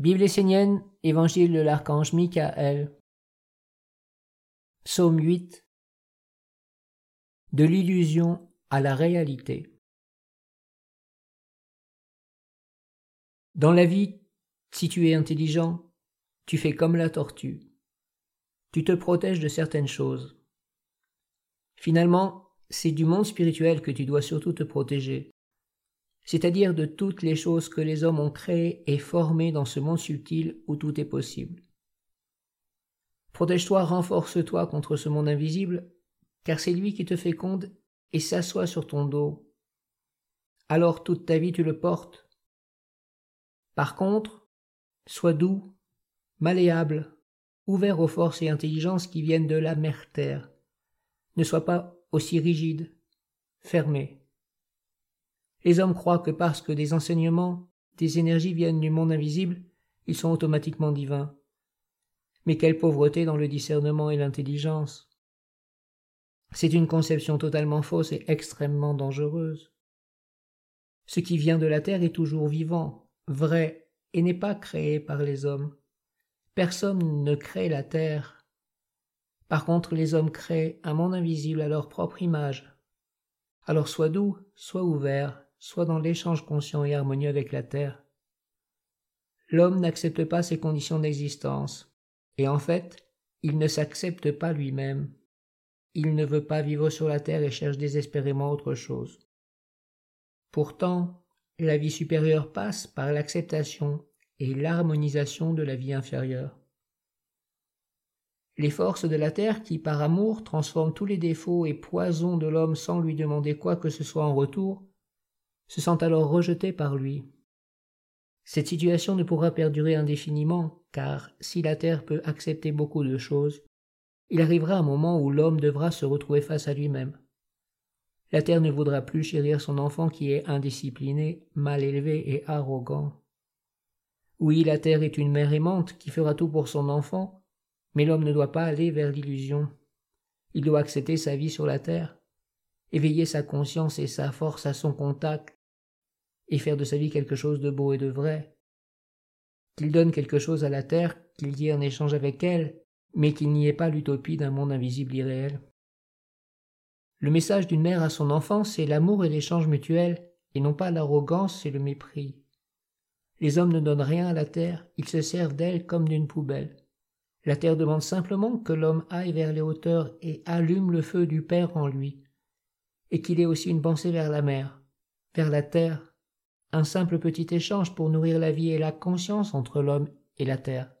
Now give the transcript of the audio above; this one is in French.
Bible essénienne, Évangile de l'archange Michael. Psaume 8. De l'illusion à la réalité. Dans la vie, si tu es intelligent, tu fais comme la tortue. Tu te protèges de certaines choses. Finalement, c'est du monde spirituel que tu dois surtout te protéger, c'est-à-dire de toutes les choses que les hommes ont créées et formées dans ce monde subtil où tout est possible. Protège-toi, renforce-toi contre ce monde invisible, car c'est lui qui te féconde et s'assoit sur ton dos. Alors toute ta vie tu le portes. Par contre, sois doux, malléable, ouvert aux forces et intelligences qui viennent de la mère terre. Ne sois pas aussi rigide, fermé. Les hommes croient que parce que des enseignements, des énergies viennent du monde invisible, ils sont automatiquement divins. Mais quelle pauvreté dans le discernement et l'intelligence. C'est une conception totalement fausse et extrêmement dangereuse. Ce qui vient de la terre est toujours vivant, vrai, et n'est pas créé par les hommes. Personne ne crée la terre. Par contre, les hommes créent un monde invisible à leur propre image. Alors sois doux, sois ouvert, sois dans l'échange conscient et harmonieux avec la terre. L'homme n'accepte pas ses conditions d'existence, et en fait, il ne s'accepte pas lui-même. Il ne veut pas vivre sur la terre et cherche désespérément autre chose. Pourtant, la vie supérieure passe par l'acceptation et l'harmonisation de la vie inférieure. Les forces de la terre qui, par amour, transforment tous les défauts et poisons de l'homme sans lui demander quoi que ce soit en retour, se sentent alors rejetées par lui. Cette situation ne pourra perdurer indéfiniment, car si la terre peut accepter beaucoup de choses, il arrivera un moment où l'homme devra se retrouver face à lui-même. La terre ne voudra plus chérir son enfant qui est indiscipliné, mal élevé et arrogant. Oui, la terre est une mère aimante qui fera tout pour son enfant, mais l'homme ne doit pas aller vers l'illusion. Il doit accepter sa vie sur la terre, éveiller sa conscience et sa force à son contact, et faire de sa vie quelque chose de beau et de vrai. Qu'il donne quelque chose à la terre, qu'il y ait un échange avec elle, mais qu'il n'y ait pas l'utopie d'un monde invisible irréel. Le message d'une mère à son enfant, c'est l'amour et l'échange mutuel, et non pas l'arrogance et le mépris. Les hommes ne donnent rien à la terre, ils se servent d'elle comme d'une poubelle. La terre demande simplement que l'homme aille vers les hauteurs et allume le feu du Père en lui, et qu'il ait aussi une pensée vers la mer, vers la terre, un simple petit échange pour nourrir la vie et la conscience entre l'homme et la terre.